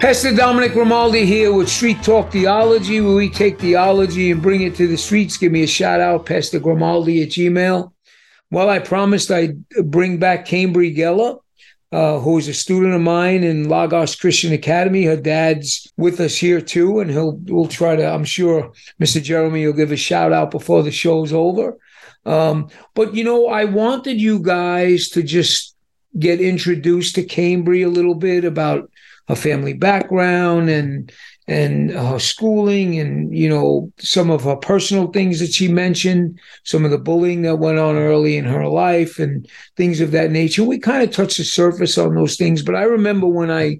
Pastor Dominic Grimaldi here with Street Talk Theology, where we take theology and bring it to the streets. Give me a shout out, Pastor Grimaldi at Gmail. Well, I promised I'd bring back Cambry Geller, uh, who is a student of mine in Lagos Christian Academy. Her dad's with us here too, and he'll we'll try to. I'm sure Mr. Jeremy will give a shout out before the show's over. Um, but you know, I wanted you guys to just get introduced to Cambry a little bit about her family background and and her schooling and you know some of her personal things that she mentioned some of the bullying that went on early in her life and things of that nature. We kind of touched the surface on those things but i remember when i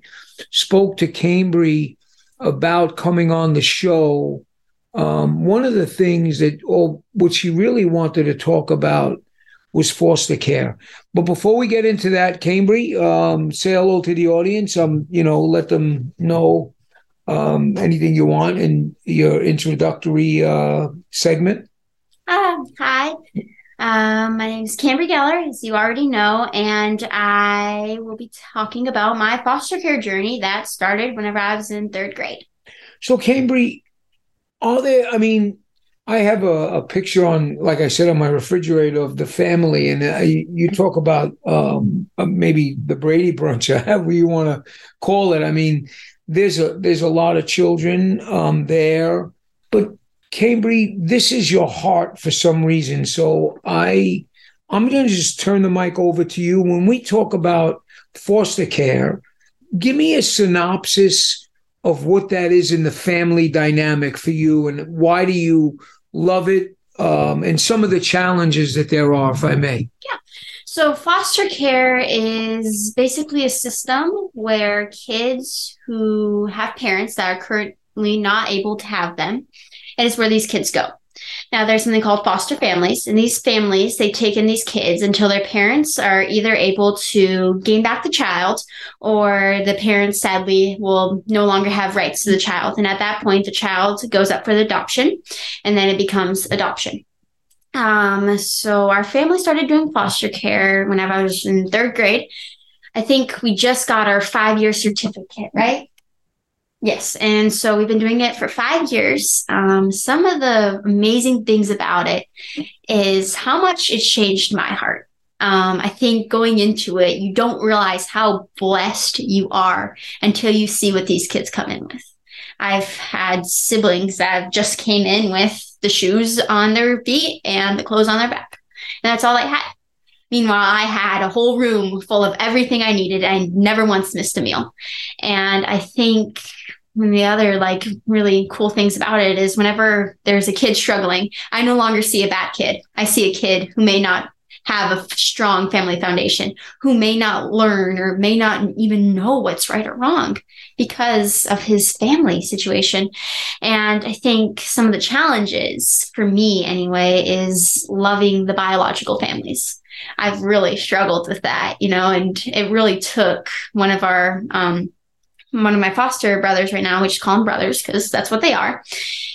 spoke to cambry about coming on the show um, one of the things that or what she really wanted to talk about was foster care. But before we get into that, Cambry, um, say hello to the audience. Um, you know, let them know um, anything you want in your introductory uh, segment. Uh, hi. Um, my name is Cambry Geller, as you already know, and I will be talking about my foster care journey that started whenever I was in third grade. So, Cambry, are there, I mean, I have a, a, picture on, like I said, on my refrigerator of the family, and I, you talk about um, uh, maybe the Brady Bunch, however you want to call it. I mean, there's a there's a lot of children um, there, but Cambry, this is your heart for some reason. So I I'm going to just turn the mic over to you. When we talk about foster care, give me a synopsis of what that is in the family dynamic for you, and why do you love it, um, and some of the challenges that there are, if I may. Yeah. So, foster care is basically a system where kids who have parents that are currently not able to have them, it's where these kids go. Now, there's something called foster families, and these families they take in these kids until their parents are either able to gain back the child, or the parents sadly will no longer have rights to the child. And at that point, the child goes up for the adoption, and then it becomes adoption. Um, so our family started doing foster care whenever I was in third grade. I think we just got our five year certificate, right? Yes. And so we've been doing it for five years. Um, some of the amazing things about it is how much it changed my heart. Um, I think going into it, you don't realize how blessed you are until you see what these kids come in with. I've had siblings that have just came in with the shoes on their feet and the clothes on their back. And that's all I had. Meanwhile, I had a whole room full of everything I needed. I never once missed a meal. And I think the other like really cool things about it is whenever there's a kid struggling, I no longer see a bad kid. I see a kid who may not have a strong family foundation, who may not learn or may not even know what's right or wrong because of his family situation. And I think some of the challenges for me anyway is loving the biological families. I've really struggled with that, you know, and it really took one of our um, one of my foster brothers right now, we just call them brothers because that's what they are.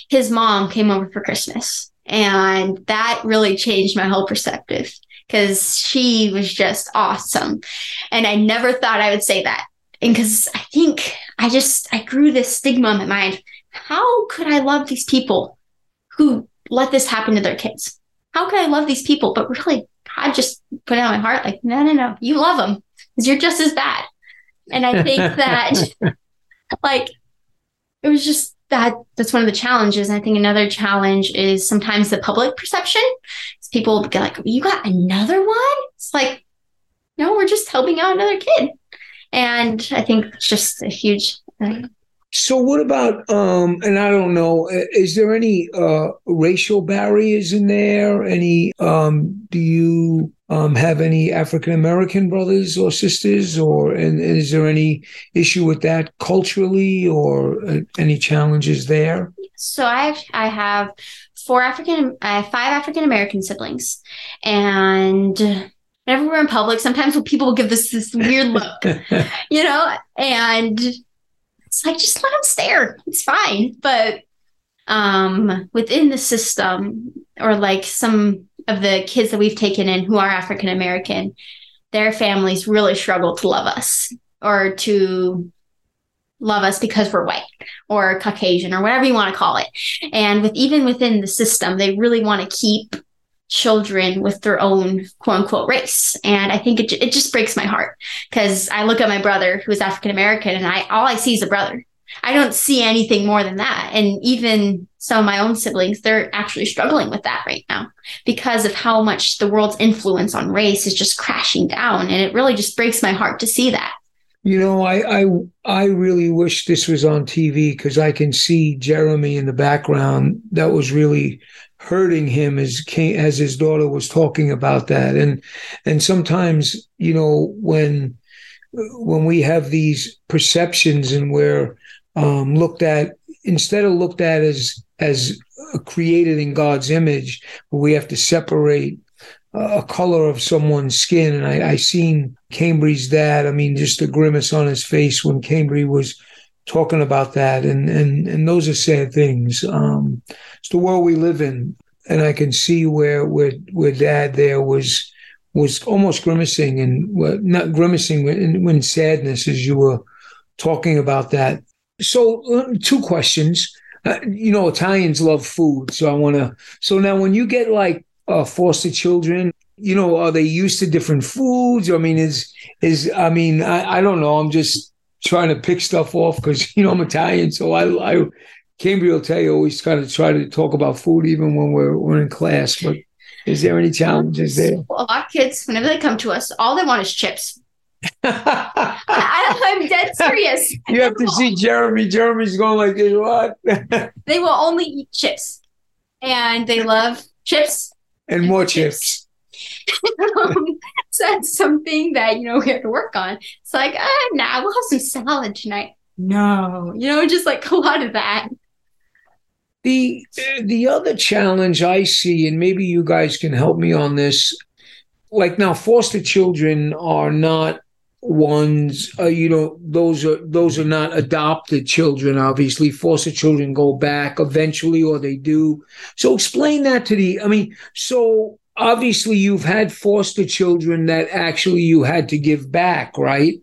His mom came over for Christmas. And that really changed my whole perspective because she was just awesome. And I never thought I would say that. And because I think I just, I grew this stigma in my mind. How could I love these people who let this happen to their kids? How could I love these people? But really, God just put it on my heart like, no, no, no, you love them because you're just as bad. And I think that like it was just that that's one of the challenges. And I think another challenge is sometimes the public perception. People get like, you got another one? It's like, no, we're just helping out another kid. And I think it's just a huge thing. So what about um and I don't know is there any uh racial barriers in there any um do you um, have any African American brothers or sisters, or and, and, is there any issue with that culturally, or uh, any challenges there? So I I have four African, I have five African American siblings, and whenever we're in public, sometimes people will give this this weird look, you know, and it's like just let them stare, it's fine, but um within the system or like some of the kids that we've taken in who are African American, their families really struggle to love us or to love us because we're white or Caucasian or whatever you want to call it. And with even within the system, they really want to keep children with their own quote unquote race. And I think it, it just breaks my heart because I look at my brother who's African American and I all I see is a brother. I don't see anything more than that. And even some of my own siblings, they're actually struggling with that right now because of how much the world's influence on race is just crashing down. And it really just breaks my heart to see that. You know, I I I really wish this was on TV because I can see Jeremy in the background. That was really hurting him as as his daughter was talking about that. And and sometimes, you know, when when we have these perceptions and we're um, looked at instead of looked at as as created in God's image, we have to separate a color of someone's skin. And I, I seen Cambry's dad. I mean, just a grimace on his face when Cambry was talking about that. And and and those are sad things. Um, it's the world we live in, and I can see where where where dad there was was almost grimacing and well, not grimacing when, when sadness as you were talking about that. So, uh, two questions. Uh, you know, Italians love food, so I want to. So now, when you get like uh, foster children, you know, are they used to different foods? I mean, is is I mean, I, I don't know. I'm just trying to pick stuff off because you know I'm Italian, so I I Cambry will tell you always kind of try to talk about food even when we're we're in class. But is there any challenges there? A lot of kids, whenever they come to us, all they want is chips. I, am dead serious. You have to see Jeremy. Jeremy's going like this. What? they will only eat chips, and they love chips and more chips. um, that's something that you know we have to work on. It's like, ah, nah, we'll have some salad tonight. No, you know, just like a lot of that. The the other challenge I see, and maybe you guys can help me on this, like now, foster children are not ones uh, you know those are those are not adopted children obviously foster children go back eventually or they do so explain that to the i mean so obviously you've had foster children that actually you had to give back right?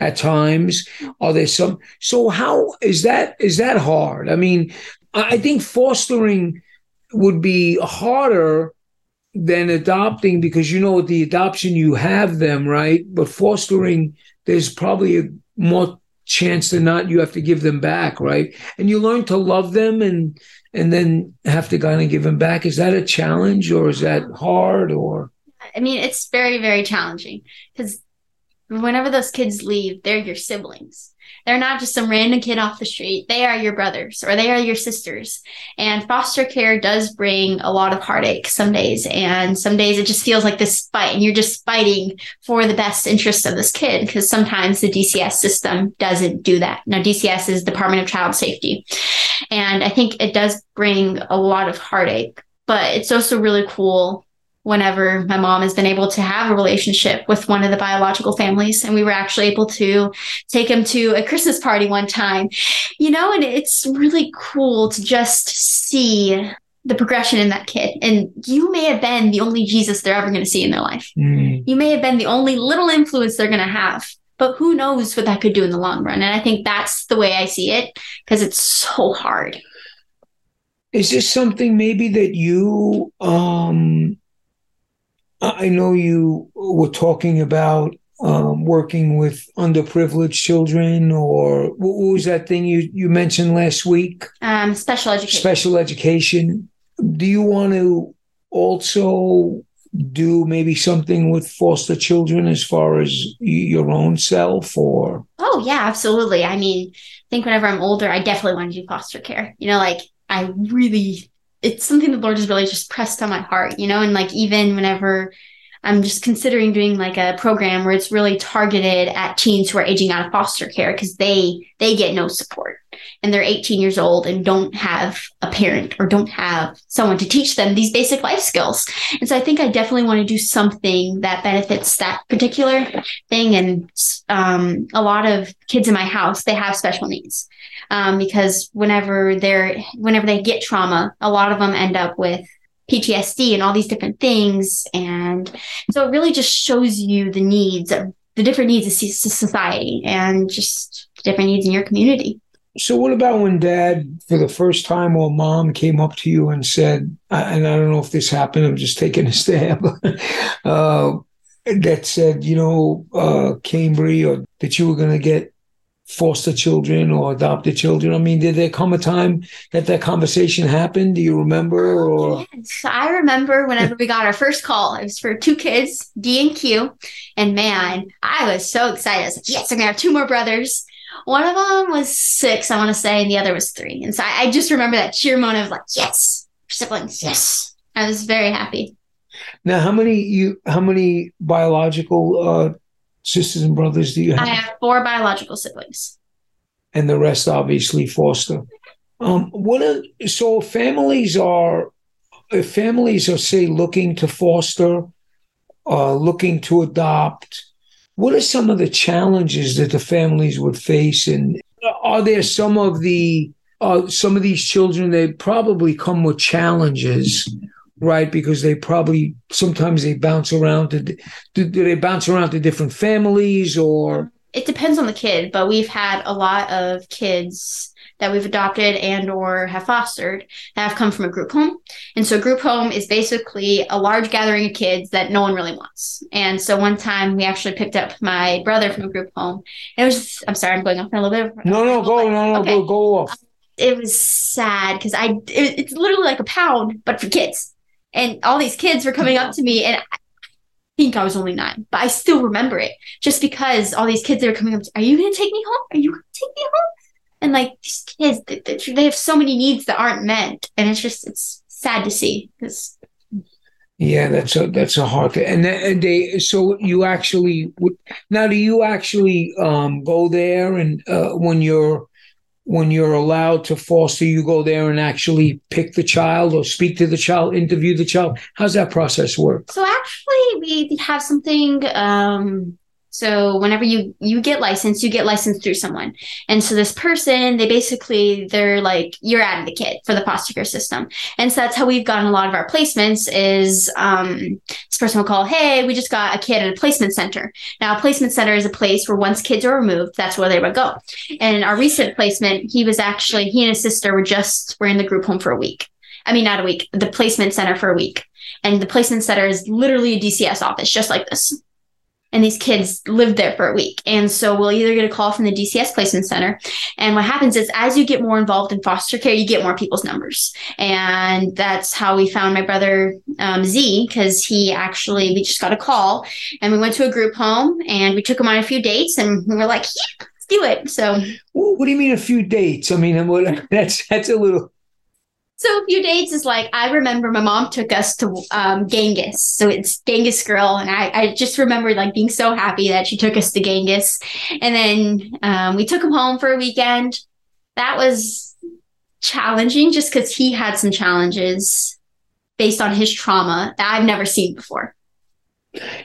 At times. Are there some so how is that is that hard? I mean i think fostering would be harder than adopting because you know with the adoption you have them right? But fostering there's probably a more chance than not you have to give them back right? And you learn to love them and and then have to kind of give them back. Is that a challenge or is that hard or? I mean it's very very challenging because whenever those kids leave they're your siblings they're not just some random kid off the street. They are your brothers or they are your sisters. And foster care does bring a lot of heartache some days. And some days it just feels like this fight and you're just fighting for the best interest of this kid because sometimes the DCS system doesn't do that. Now, DCS is Department of Child Safety. And I think it does bring a lot of heartache, but it's also really cool whenever my mom has been able to have a relationship with one of the biological families. And we were actually able to take him to a Christmas party one time, you know, and it's really cool to just see the progression in that kid. And you may have been the only Jesus they're ever going to see in their life. Mm. You may have been the only little influence they're going to have. But who knows what that could do in the long run? And I think that's the way I see it because it's so hard. Is this something maybe that you um I know you were talking about um, working with underprivileged children, or what was that thing you, you mentioned last week? Um, special education. Special education. Do you want to also do maybe something with foster children as far as your own self or oh yeah absolutely i mean i think whenever i'm older i definitely want to do foster care you know like i really it's something the Lord has really just pressed on my heart, you know, and like even whenever I'm just considering doing like a program where it's really targeted at teens who are aging out of foster care because they they get no support and they're 18 years old and don't have a parent or don't have someone to teach them these basic life skills. And so I think I definitely want to do something that benefits that particular thing. And um, a lot of kids in my house they have special needs um, because whenever they're whenever they get trauma, a lot of them end up with PTSD and all these different things. And so it really just shows you the needs of the different needs of society and just different needs in your community. So, what about when dad, for the first time, or mom came up to you and said, and I don't know if this happened, I'm just taking a stab, uh, that said, you know, uh, Cambry, or that you were going to get foster children or adopted children? I mean, did there come a time that that conversation happened? Do you remember? Or yes, I remember whenever we got our first call. It was for two kids, D and Q, and man, I was so excited. I was like, "Yes, I'm gonna have two more brothers." One of them was six, I want to say, and the other was three. And so I, I just remember that cheer moment of like, "Yes, siblings, yes." I was very happy. Now, how many you? How many biological uh, sisters and brothers do you have? I have four biological siblings. And the rest obviously foster. Um, what are, so families are if families are say looking to foster, uh, looking to adopt, what are some of the challenges that the families would face? And are there some of the uh, some of these children they probably come with challenges right? Because they probably sometimes they bounce around to do, do they bounce around to different families or it depends on the kid, but we've had a lot of kids that we've adopted and or have fostered that have come from a group home. And so group home is basically a large gathering of kids that no one really wants. And so one time we actually picked up my brother from a group home. And it was I'm sorry, I'm going off a little bit. Of, no, no, go, no, no, okay. go, go off. It was sad because I it, it's literally like a pound, but for kids and all these kids were coming up to me and I think I was only nine, but I still remember it just because all these kids that were coming up to, are you going to take me home? Are you going to take me home? And like these kids, they have so many needs that aren't met. And it's just, it's sad to see because. Yeah, that's a that's a hard thing. And, and they so you actually now do you actually um, go there and uh, when you're when you're allowed to foster, you go there and actually pick the child or speak to the child, interview the child. How's that process work? So actually, we have something um, so whenever you you get licensed, you get licensed through someone. And so this person, they basically they're like the kid for the foster care system. And so that's how we've gotten a lot of our placements is um, this person will call, "Hey, we just got a kid at a placement center." Now, a placement center is a place where once kids are removed, that's where they would go. And our recent placement, he was actually he and his sister were just were in the group home for a week. I mean, not a week, the placement center for a week. And the placement center is literally a DCS office, just like this and these kids lived there for a week. And so we'll either get a call from the DCS placement center. And what happens is as you get more involved in foster care, you get more people's numbers. And that's how we found my brother um, Z, because he actually, we just got a call and we went to a group home and we took him on a few dates and we were like, yeah, let's do it. So what do you mean a few dates? I mean, that's, that's a little, so a few dates is like I remember my mom took us to um, Genghis, so it's Genghis Grill, and I, I just remember like being so happy that she took us to Genghis, and then um, we took him home for a weekend. That was challenging, just because he had some challenges based on his trauma that I've never seen before.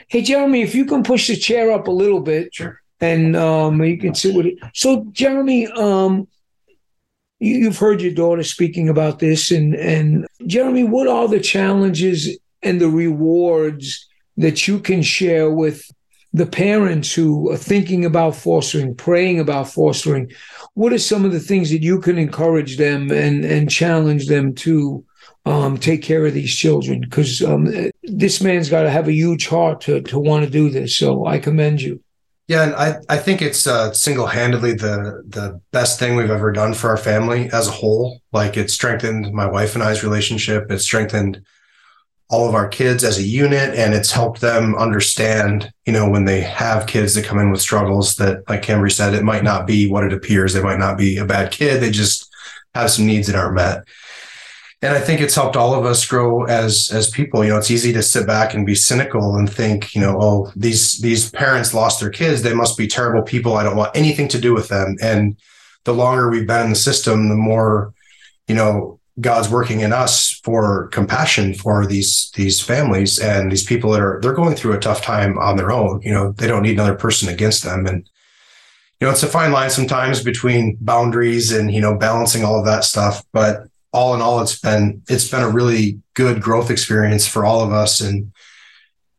Hey Jeremy, if you can push the chair up a little bit, sure, and um, you can sit with it. So Jeremy, um, You've heard your daughter speaking about this, and and Jeremy, what are the challenges and the rewards that you can share with the parents who are thinking about fostering, praying about fostering? What are some of the things that you can encourage them and and challenge them to um, take care of these children? Because um, this man's got to have a huge heart to to want to do this. So I commend you. Yeah, and I, I think it's uh, single-handedly the the best thing we've ever done for our family as a whole. Like it strengthened my wife and I's relationship. It strengthened all of our kids as a unit, and it's helped them understand, you know, when they have kids that come in with struggles that, like Cambry said, it might not be what it appears. They might not be a bad kid. They just have some needs that aren't met. And I think it's helped all of us grow as as people. You know, it's easy to sit back and be cynical and think, you know, oh, these these parents lost their kids. They must be terrible people. I don't want anything to do with them. And the longer we've been in the system, the more, you know, God's working in us for compassion for these these families and these people that are they're going through a tough time on their own. You know, they don't need another person against them. And you know, it's a fine line sometimes between boundaries and you know balancing all of that stuff. But all in all, it's been it's been a really good growth experience for all of us. And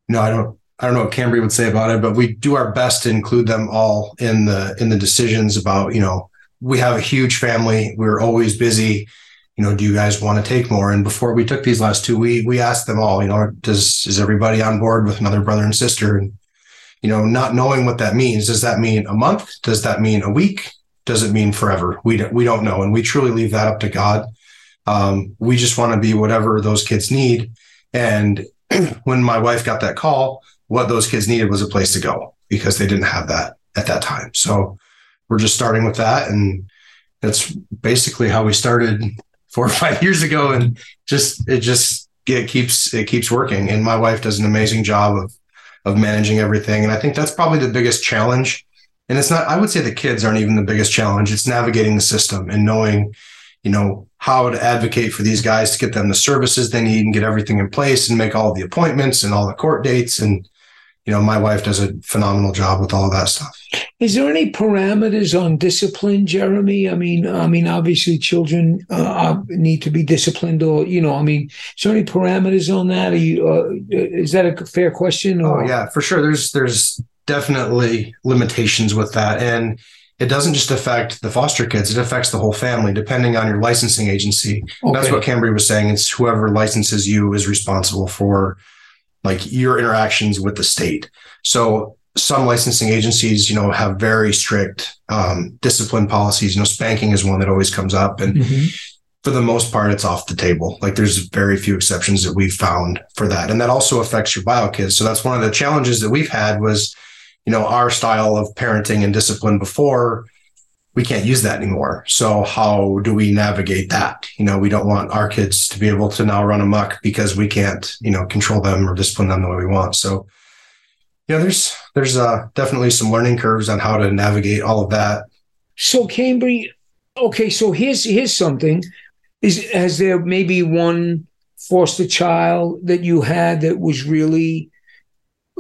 you know, I don't I don't know what Cambry would say about it, but we do our best to include them all in the in the decisions about you know we have a huge family. We're always busy. You know, do you guys want to take more? And before we took these last two, we we asked them all. You know, does is everybody on board with another brother and sister? And you know, not knowing what that means. Does that mean a month? Does that mean a week? Does it mean forever? We don't, we don't know, and we truly leave that up to God. Um, we just want to be whatever those kids need. And when my wife got that call, what those kids needed was a place to go because they didn't have that at that time. So we're just starting with that. And that's basically how we started four or five years ago. And just, it just, it keeps, it keeps working. And my wife does an amazing job of, of managing everything. And I think that's probably the biggest challenge. And it's not, I would say the kids aren't even the biggest challenge. It's navigating the system and knowing, you know, how to advocate for these guys to get them the services they need and get everything in place and make all the appointments and all the court dates. And, you know, my wife does a phenomenal job with all of that stuff. Is there any parameters on discipline, Jeremy? I mean, I mean, obviously, children uh, need to be disciplined, or you know, I mean, is there any parameters on that? Are you, uh, is that a fair question? Or? Oh yeah, for sure. There's there's definitely limitations with that, and it doesn't just affect the foster kids, it affects the whole family, depending on your licensing agency. Okay. That's what Cambry was saying. It's whoever licenses you is responsible for like your interactions with the state. So some licensing agencies, you know, have very strict um, discipline policies. You know, spanking is one that always comes up. And mm-hmm. for the most part, it's off the table. Like there's very few exceptions that we've found for that. And that also affects your bio kids. So that's one of the challenges that we've had was you know, our style of parenting and discipline before, we can't use that anymore. So how do we navigate that? You know, we don't want our kids to be able to now run amok because we can't, you know, control them or discipline them the way we want. So, yeah, there's there's uh, definitely some learning curves on how to navigate all of that. So, Cambry, okay, so here's here's something. Is has there maybe one foster child that you had that was really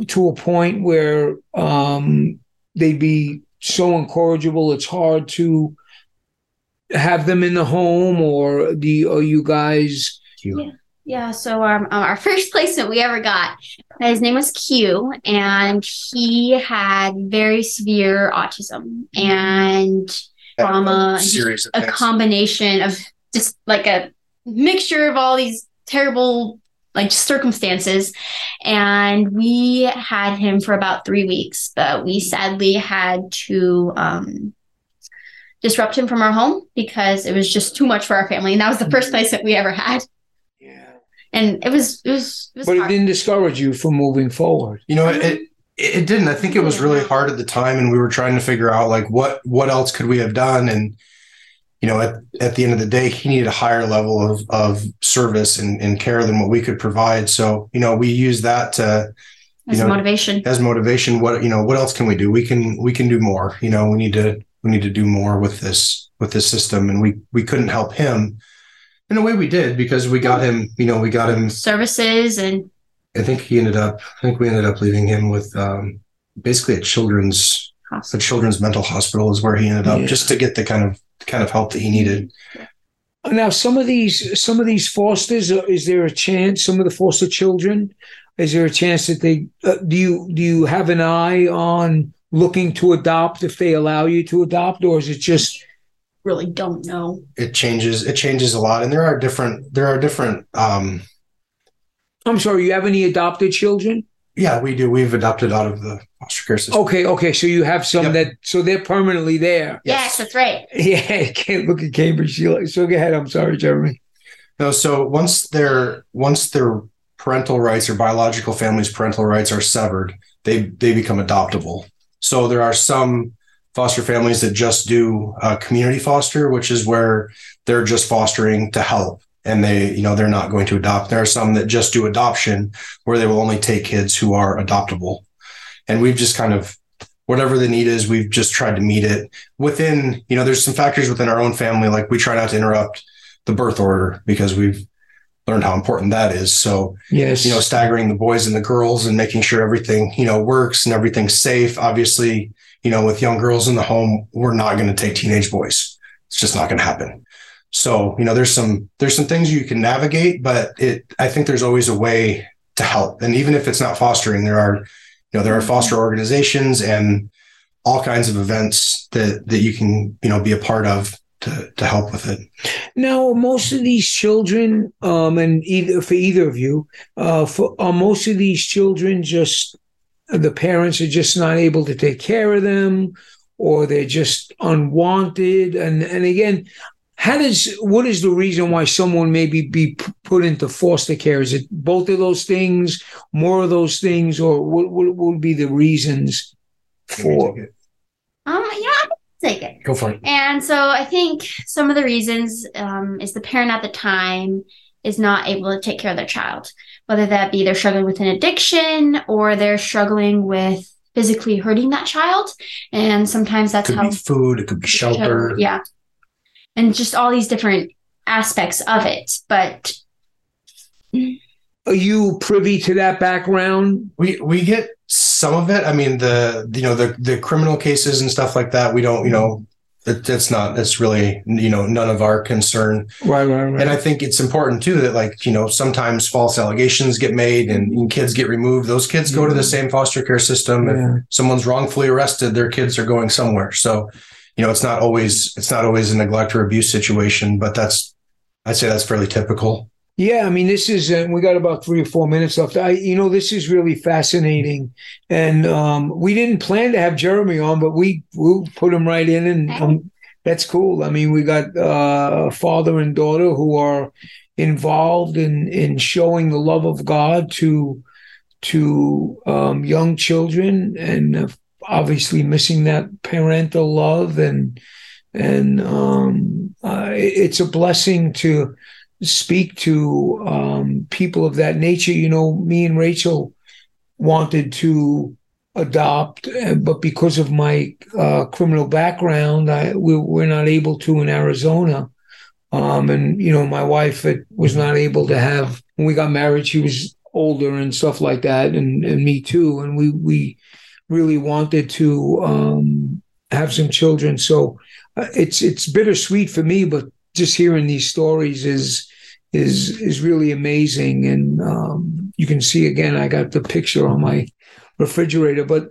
to a point where um, they'd be so incorrigible it's hard to have them in the home or the you, are you guys. Yeah. yeah so um, our first placement we ever got his name was q and he had very severe autism and trauma a, a combination of just like a mixture of all these terrible like circumstances. And we had him for about three weeks, but we sadly had to um, disrupt him from our home because it was just too much for our family. And that was the first place that we ever had. Yeah. And it was, it was, it was but hard. it didn't discourage you from moving forward. You know, it, it didn't. I think it was really hard at the time, and we were trying to figure out like what what else could we have done, and you know, at, at the end of the day, he needed a higher level of, of service and, and care than what we could provide. So, you know, we use that to, as know, motivation, as motivation. What, you know, what else can we do? We can, we can do more, you know, we need to, we need to do more with this, with this system. And we, we couldn't help him in a way we did because we got him, you know, we got him services and I think he ended up, I think we ended up leaving him with, um, basically a children's, a children's mental hospital is where he ended up yeah. just to get the kind of kind of help that he needed. Now, some of these some of these fosters, uh, is there a chance? Some of the foster children, is there a chance that they uh, do you do you have an eye on looking to adopt if they allow you to adopt, or is it just really don't know? It changes. It changes a lot, and there are different there are different. um I'm sorry. You have any adopted children? Yeah, we do. We've adopted out of the foster care system. Okay, okay. So you have some yep. that so they're permanently there. Yes, yes that's right. Yeah, can't look at Cambridge. So go ahead. I'm sorry, Jeremy. No, so once their once their parental rights or biological family's parental rights are severed, they they become adoptable. So there are some foster families that just do uh, community foster, which is where they're just fostering to help and they, you know, they're not going to adopt. There are some that just do adoption where they will only take kids who are adoptable. And we've just kind of whatever the need is, we've just tried to meet it within, you know, there's some factors within our own family. Like we try not to interrupt the birth order because we've learned how important that is. So, yes, you know, staggering the boys and the girls and making sure everything, you know, works and everything's safe. Obviously, you know, with young girls in the home, we're not going to take teenage boys. It's just not going to happen. So, you know, there's some there's some things you can navigate, but it I think there's always a way to help. And even if it's not fostering, there are you know, there are foster organizations and all kinds of events that that you can, you know, be a part of to to help with it. Now, most of these children, um, and either for either of you, uh, for are most of these children just the parents are just not able to take care of them, or they're just unwanted. And and again, how does what is the reason why someone maybe be put into foster care? Is it both of those things, more of those things, or what, what would be the reasons for? Um, yeah, I take it. Go for it. And so I think some of the reasons um, is the parent at the time is not able to take care of their child, whether that be they're struggling with an addiction or they're struggling with physically hurting that child, and sometimes that's could how be food, it could be shelter. Yeah, and just all these different aspects of it. But are you privy to that background? We we get some of it. I mean, the you know the the criminal cases and stuff like that. We don't you know it, it's not it's really you know none of our concern. Right, right, right. And I think it's important too that like you know sometimes false allegations get made and, and kids get removed. Those kids go to the mm-hmm. same foster care system. Yeah. If someone's wrongfully arrested, their kids are going somewhere. So you know, it's not always it's not always a neglect or abuse situation, but that's I'd say that's fairly typical. Yeah, I mean, this is uh, we got about three or four minutes left. I, you know, this is really fascinating, and um, we didn't plan to have Jeremy on, but we we put him right in, and um, that's cool. I mean, we got uh, a father and daughter who are involved in in showing the love of God to to um, young children, and uh, obviously missing that parental love and and um, uh, it's a blessing to speak to um, people of that nature. You know, me and Rachel wanted to adopt, uh, but because of my uh, criminal background, I, we, we're not able to in Arizona. Um, and you know, my wife was not able to have. When we got married, she was older and stuff like that, and, and me too. And we we really wanted to um, have some children. So uh, it's it's bittersweet for me, but just hearing these stories is is is really amazing. And um, you can see again, I got the picture on my refrigerator. But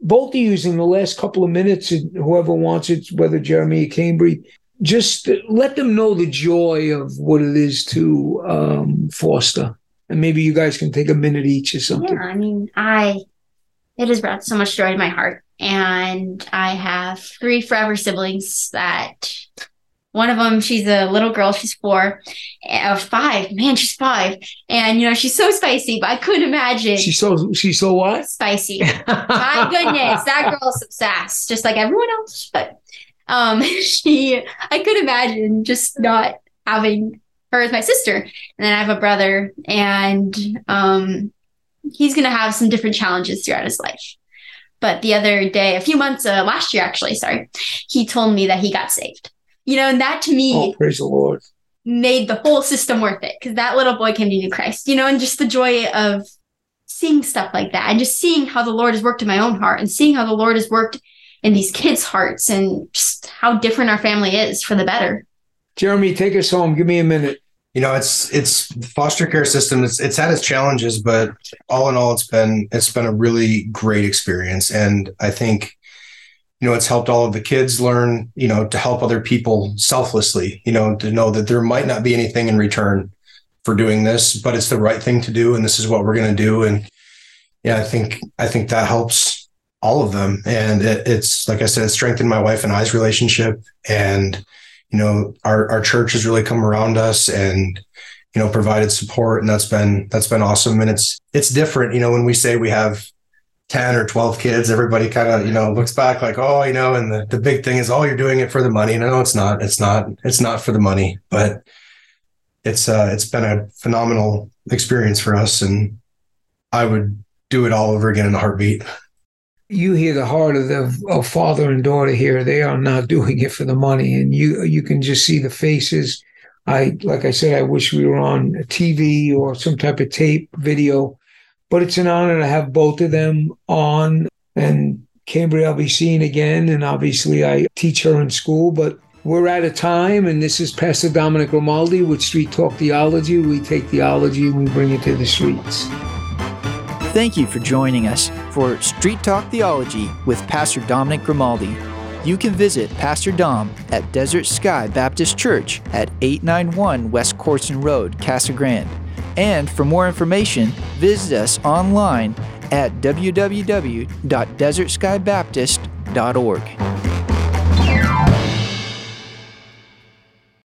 both of you in the last couple of minutes, whoever wants it, whether Jeremy or Cambry, just let them know the joy of what it is to um, foster. And maybe you guys can take a minute each or something. Yeah, I mean, I it has brought so much joy to my heart. And I have three forever siblings that one of them, she's a little girl, she's four, uh, five. Man, she's five. And, you know, she's so spicy, but I couldn't imagine. She's so, she's so what? Spicy. my goodness, that girl's obsessed, just like everyone else. But um, she, I could imagine just not having her as my sister. And then I have a brother, and um, he's going to have some different challenges throughout his life. But the other day, a few months, uh, last year actually, sorry, he told me that he got saved. You know, and that to me, oh, praise the Lord, made the whole system worth it because that little boy came to know Christ. You know, and just the joy of seeing stuff like that, and just seeing how the Lord has worked in my own heart, and seeing how the Lord has worked in these kids' hearts, and just how different our family is for the better. Jeremy, take us home. Give me a minute you know it's it's foster care system it's it's had its challenges but all in all it's been it's been a really great experience. And i think you know it's helped all of the kids learn you know to help other people selflessly you know to know that there might not be anything in return for doing this but it's the right thing to do and this is what we're going to do. And yeah i think i think that helps all of them. And it, it's like i said it strengthened my wife and i's relationship and you know, our, our church has really come around us and, you know, provided support. And that's been, that's been awesome. And it's, it's different, you know, when we say we have 10 or 12 kids, everybody kind of, you know, looks back like, oh, you know, and the, the big thing is, oh, you're doing it for the money. No, it's not. It's not, it's not for the money, but it's uh, it's been a phenomenal experience for us, and I would do it all over again in a heartbeat. You hear the heart of the of father and daughter here. They are not doing it for the money, and you you can just see the faces. I like I said, I wish we were on TV or some type of tape video, but it's an honor to have both of them on. And Cambry, I'll be seeing again, and obviously I teach her in school, but we're out of time, and this is Pastor Dominic Grimaldi with Street Talk Theology. We take theology and we bring it to the streets. Thank you for joining us for Street Talk Theology with Pastor Dominic Grimaldi. You can visit Pastor Dom at Desert Sky Baptist Church at 891 West Kortsen Road, Casa Grande. And for more information, visit us online at www.desertskybaptist.org.